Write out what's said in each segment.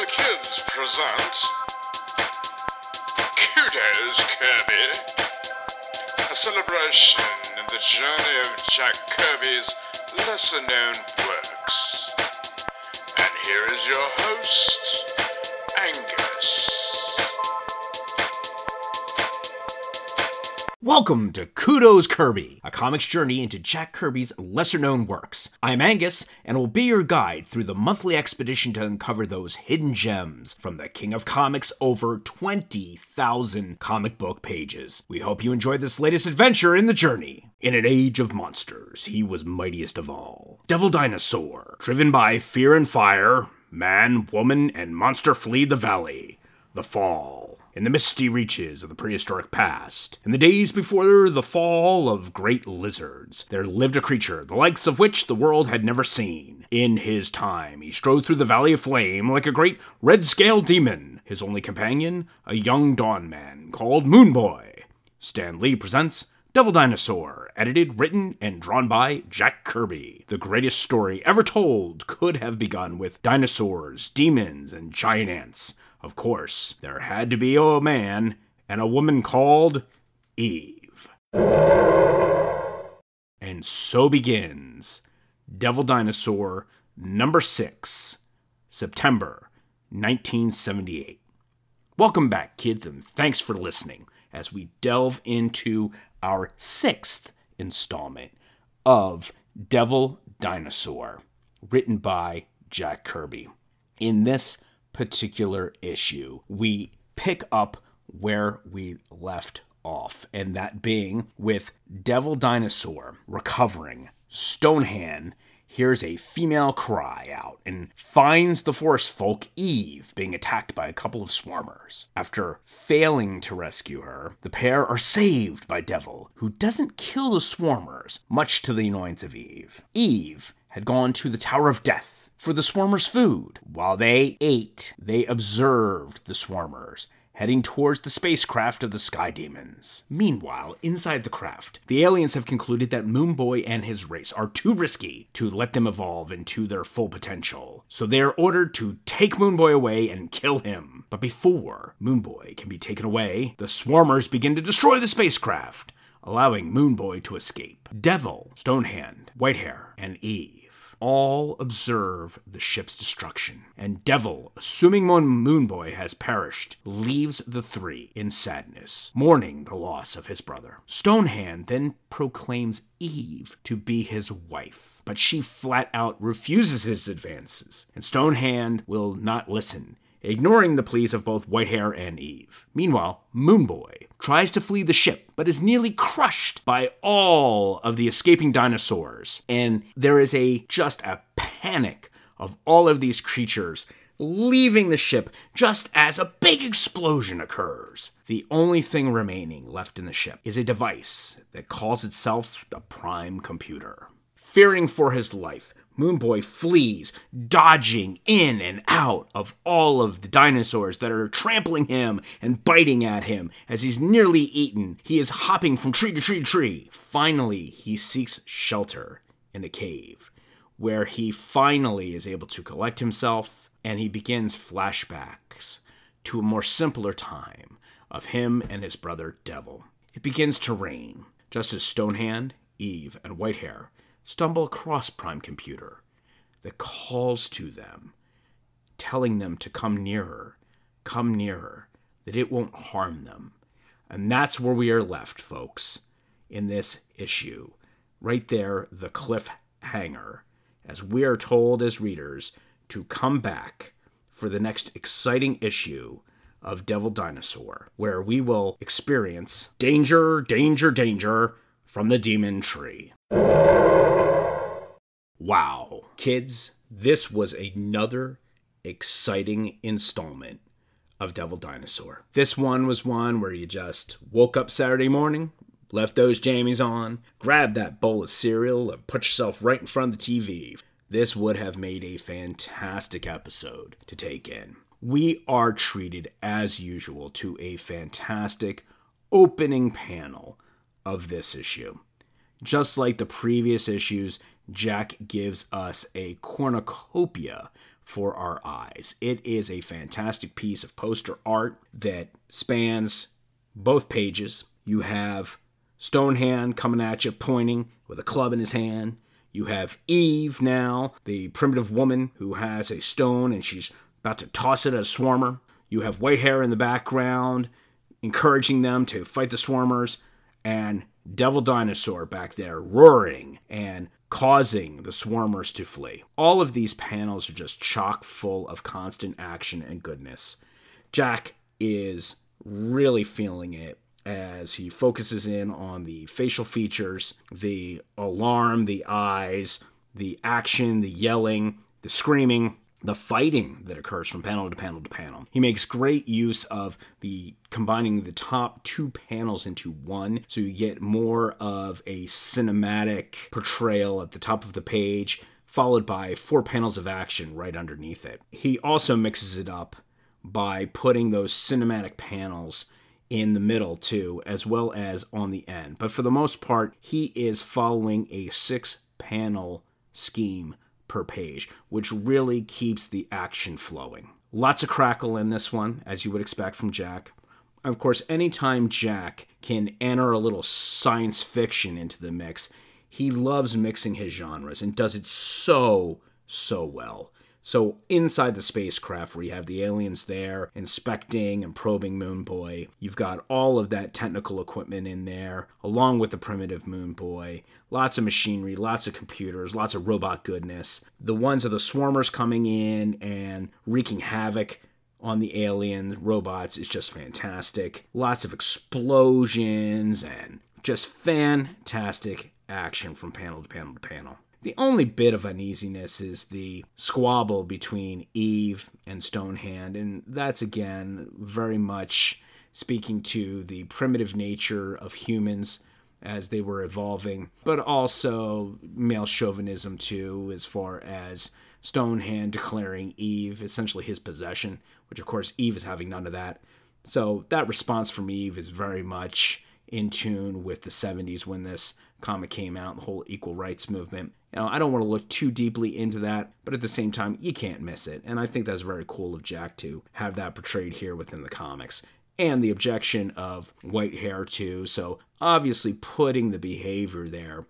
the kids present Kudos Kirby, a celebration of the journey of Jack Kirby's lesser known works. And here is your host, Welcome to Kudos Kirby, a comic's journey into Jack Kirby's lesser known works. I'm Angus, and will be your guide through the monthly expedition to uncover those hidden gems from the King of Comics' over 20,000 comic book pages. We hope you enjoy this latest adventure in the journey. In an age of monsters, he was mightiest of all. Devil Dinosaur, driven by fear and fire, man, woman, and monster flee the valley. The Fall. In the misty reaches of the prehistoric past, in the days before the fall of great lizards, there lived a creature, the likes of which the world had never seen. In his time, he strode through the Valley of Flame like a great red scaled demon, his only companion, a young dawn man called Moon Boy. Stan Lee presents Devil Dinosaur, edited, written, and drawn by Jack Kirby. The greatest story ever told could have begun with dinosaurs, demons, and giant ants. Of course, there had to be a man and a woman called Eve. And so begins Devil Dinosaur number 6, September 1978. Welcome back, kids, and thanks for listening as we delve into our sixth installment of Devil Dinosaur, written by Jack Kirby. In this particular issue, we pick up where we left off, and that being with Devil Dinosaur recovering. Stonehand hears a female cry out and finds the forest folk Eve being attacked by a couple of swarmers. After failing to rescue her, the pair are saved by Devil, who doesn't kill the swarmers, much to the annoyance of Eve. Eve had gone to the Tower of Death for the swarmers' food. While they ate, they observed the swarmers heading towards the spacecraft of the Sky Demons. Meanwhile, inside the craft, the aliens have concluded that Moonboy and his race are too risky to let them evolve into their full potential. So they are ordered to take Moonboy away and kill him. But before Moonboy can be taken away, the swarmers begin to destroy the spacecraft, allowing Moonboy to escape. Devil, Stonehand, Whitehair, and Eve all observe the ship's destruction, and Devil, assuming Moon Moonboy has perished, leaves the three in sadness, mourning the loss of his brother. Stonehand then proclaims Eve to be his wife, but she flat out refuses his advances, and Stonehand will not listen ignoring the pleas of both Whitehair and Eve. Meanwhile, Moonboy tries to flee the ship, but is nearly crushed by all of the escaping dinosaurs. And there is a just a panic of all of these creatures leaving the ship just as a big explosion occurs. The only thing remaining left in the ship is a device that calls itself the Prime Computer. Fearing for his life, Moonboy flees, dodging in and out of all of the dinosaurs that are trampling him and biting at him. As he's nearly eaten, he is hopping from tree to tree to tree. Finally, he seeks shelter in a cave, where he finally is able to collect himself and he begins flashbacks to a more simpler time of him and his brother Devil. It begins to rain, just as Stonehand, Eve, and Whitehair stumble across Prime Computer that calls to them, telling them to come nearer, come nearer, that it won't harm them. And that's where we are left, folks, in this issue. Right there, the cliffhanger, as we are told as readers to come back for the next exciting issue of Devil Dinosaur, where we will experience danger, danger, danger from the demon tree. Wow. Kids, this was another exciting installment of Devil Dinosaur. This one was one where you just woke up Saturday morning, left those jammies on, grabbed that bowl of cereal, and put yourself right in front of the TV. This would have made a fantastic episode to take in. We are treated as usual to a fantastic opening panel of this issue. Just like the previous issues, Jack gives us a cornucopia for our eyes. It is a fantastic piece of poster art that spans both pages. You have Stonehand coming at you, pointing with a club in his hand. You have Eve now, the primitive woman who has a stone and she's about to toss it at a swarmer. You have Whitehair in the background, encouraging them to fight the swarmers, and Devil Dinosaur back there roaring and causing the swarmers to flee. All of these panels are just chock full of constant action and goodness. Jack is really feeling it as he focuses in on the facial features, the alarm, the eyes, the action, the yelling, the screaming, the fighting that occurs from panel to panel to panel. He makes great use of the combining the top two panels into one so you get more of a cinematic portrayal at the top of the page followed by four panels of action right underneath it. He also mixes it up by putting those cinematic panels in the middle too, as well as on the end. But for the most part, he is following a six panel scheme per page, which really keeps the action flowing. Lots of crackle in this one, as you would expect from Jack. Of course, anytime Jack can enter a little science fiction into the mix, he loves mixing his genres and does it so, so well. So inside the spacecraft, where you have the aliens there inspecting and probing Moon Boy, you've got all of that technical equipment in there, along with the primitive Moon Boy. Lots of machinery, lots of computers, lots of robot goodness. The ones of the swarmers coming in and wreaking havoc on the alien robots is just fantastic. Lots of explosions and just fantastic action from panel to panel to panel. The only bit of uneasiness is the squabble between Eve and Stonehand, and that's again very much speaking to the primitive nature of humans as they were evolving, but also male chauvinism too, as far as Stonehand declaring Eve essentially his possession, which of course Eve is having none of that. So that response from Eve is very much in tune with the 70s when this comic came out, the whole equal rights movement. You know, I don't want to look too deeply into that, but at the same time, you can't miss it. And I think that's very cool of Jack to have that portrayed here within the comics. And the objection of Whitehair, too. So obviously, putting the behavior there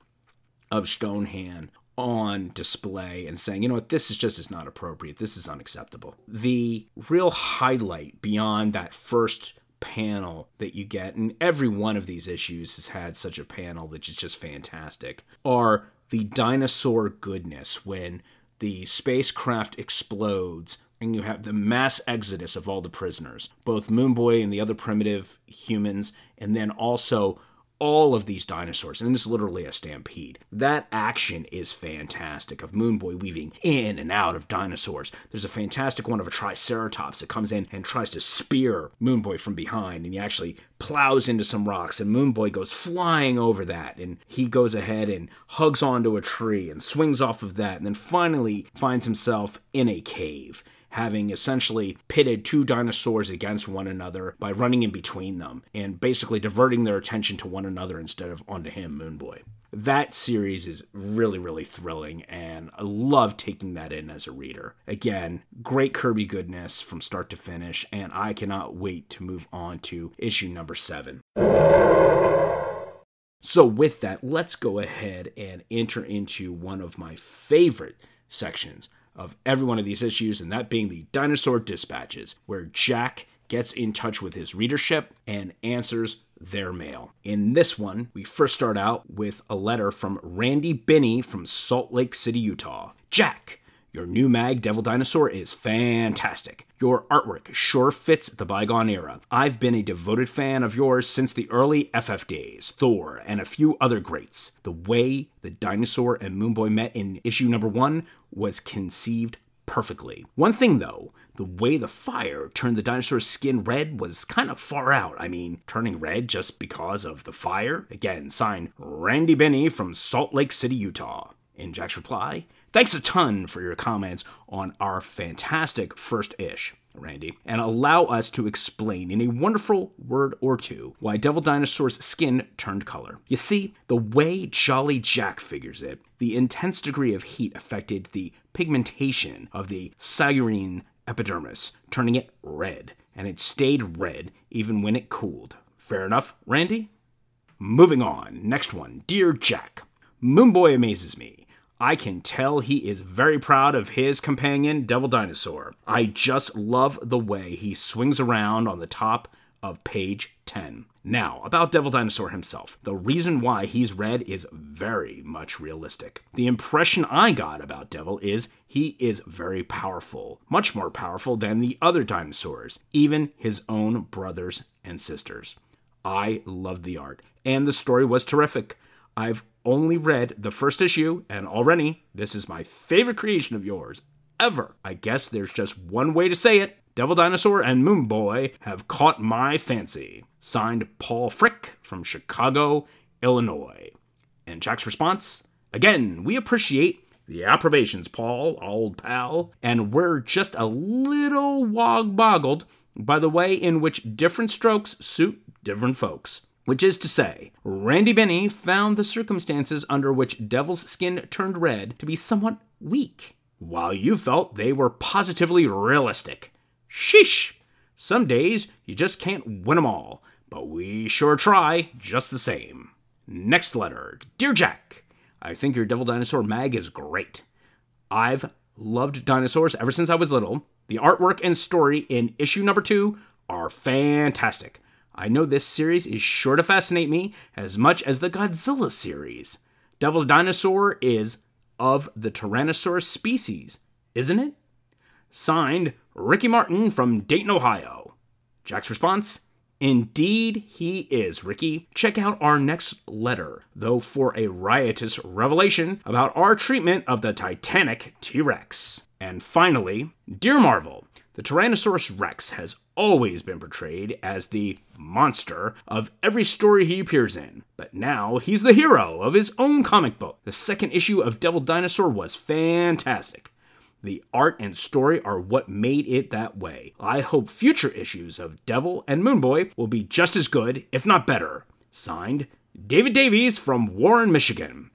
of Stonehand on display and saying, you know what, this is just is not appropriate. This is unacceptable. The real highlight beyond that first panel that you get, and every one of these issues has had such a panel that is just fantastic, are the dinosaur goodness when the spacecraft explodes and you have the mass exodus of all the prisoners, both Moonboy and the other primitive humans, and then also all of these dinosaurs, and it's literally a stampede. That action is fantastic of Moonboy weaving in and out of dinosaurs. There's a fantastic one of a Triceratops that comes in and tries to spear Moonboy from behind, and he actually plows into some rocks, and Moonboy goes flying over that, and he goes ahead and hugs onto a tree and swings off of that, and then finally finds himself in a cave having essentially pitted two dinosaurs against one another by running in between them and basically diverting their attention to one another instead of onto him, Moonboy. That series is really, really thrilling, and I love taking that in as a reader. Again, great Kirby goodness from start to finish, and I cannot wait to move on to issue number seven. So, with that, let's go ahead and enter into one of my favorite sections of every one of these issues, and that being the Dinosaur Dispatches, where Jack gets in touch with his readership and answers their mail. In this one, we first start out with a letter from Randy Binney from Salt Lake City, Utah. Jack, your new mag, Devil Dinosaur, is fantastic. Your artwork sure fits the bygone era. I've been a devoted fan of yours since the early FF days, Thor, and a few other greats. The way the dinosaur and Moonboy met in issue number one was conceived perfectly. One thing though, the way the fire turned the dinosaur's skin red was kind of far out. I mean, turning red just because of the fire? Again, signed Randy Binney from Salt Lake City, Utah. In Jack's reply, Thanks a ton for your comments on our fantastic first ish. Randy, and allow us to explain in a wonderful word or two why Devil Dinosaur's skin turned color. You see, the way Jolly Jack figures it, the intense degree of heat affected the pigmentation of the saurine epidermis, turning it red, and it stayed red even when it cooled. Fair enough, Randy? Moving on, next one Dear Jack, Moonboy amazes me. I can tell he is very proud of his companion, Devil Dinosaur. I just love the way he swings around on the top of page 10. Now, about Devil Dinosaur himself. The reason why he's red is very much realistic. The impression I got about Devil is he is very powerful, much more powerful than the other dinosaurs, even his own brothers and sisters. I loved the art, and the story was terrific. I've only read the first issue, and already this is my favorite creation of yours ever. I guess there's just one way to say it. Devil Dinosaur and Moon Boy have caught my fancy. Signed Paul Frick from Chicago, Illinois. And Jack's response? Again, we appreciate the approbations, Paul, old pal, and we're just a little wog boggled by the way in which different strokes suit different folks. Which is to say, Randy Benny found the circumstances under which Devil's skin turned red to be somewhat weak, while you felt they were positively realistic. Sheesh! Some days you just can't win 'em all, but we sure try just the same. Next letter Dear Jack, I think your Devil Dinosaur mag is great. I've loved dinosaurs ever since I was little. The artwork and story in issue number two are fantastic. I know this series is sure to fascinate me as much as the Godzilla series. Devil's Dinosaur is of the Tyrannosaurus species, isn't it? Signed, Ricky Martin from Dayton, Ohio. Jack's response? Indeed, he is, Ricky. Check out our next letter, though, for a riotous revelation about our treatment of the Titanic T Rex. And finally, Dear Marvel, the Tyrannosaurus Rex has always been portrayed as the monster of every story he appears in, but now he's the hero of his own comic book. The second issue of Devil Dinosaur was fantastic. The art and story are what made it that way. I hope future issues of Devil and Moonboy will be just as good, if not better. Signed, David Davies from Warren, Michigan.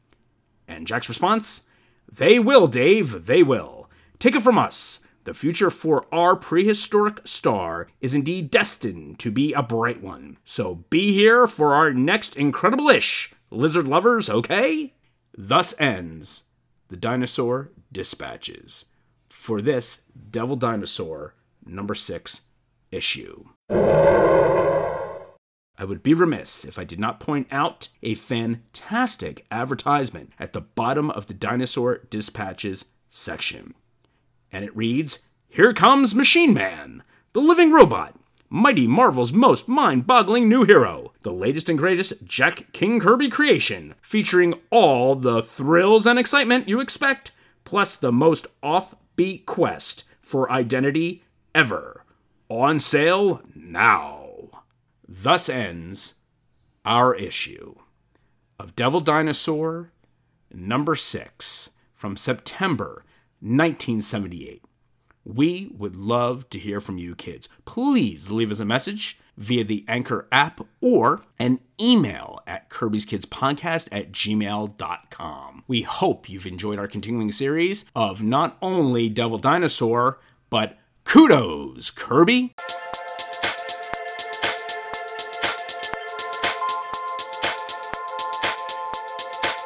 And Jack's response? They will, Dave, they will. Take it from us. The future for our prehistoric star is indeed destined to be a bright one. So be here for our next incredible ish, lizard lovers, okay? Thus ends the Dinosaur Dispatches for this Devil Dinosaur number six issue. I would be remiss if I did not point out a fantastic advertisement at the bottom of the Dinosaur Dispatches section and it reads Here comes Machine Man, the living robot, Mighty Marvel's most mind boggling new hero, the latest and greatest Jack King Kirby creation, featuring all the thrills and excitement you expect, plus the most offbeat quest for identity ever. On sale now. Thus ends our issue of Devil Dinosaur number 6 from September 1978. We would love to hear from you kids. Please leave us a message via the Anchor app or an email at Kirby's Kids Podcast at gmail.com. We hope you've enjoyed our continuing series of not only Devil Dinosaur, but kudos, Kirby!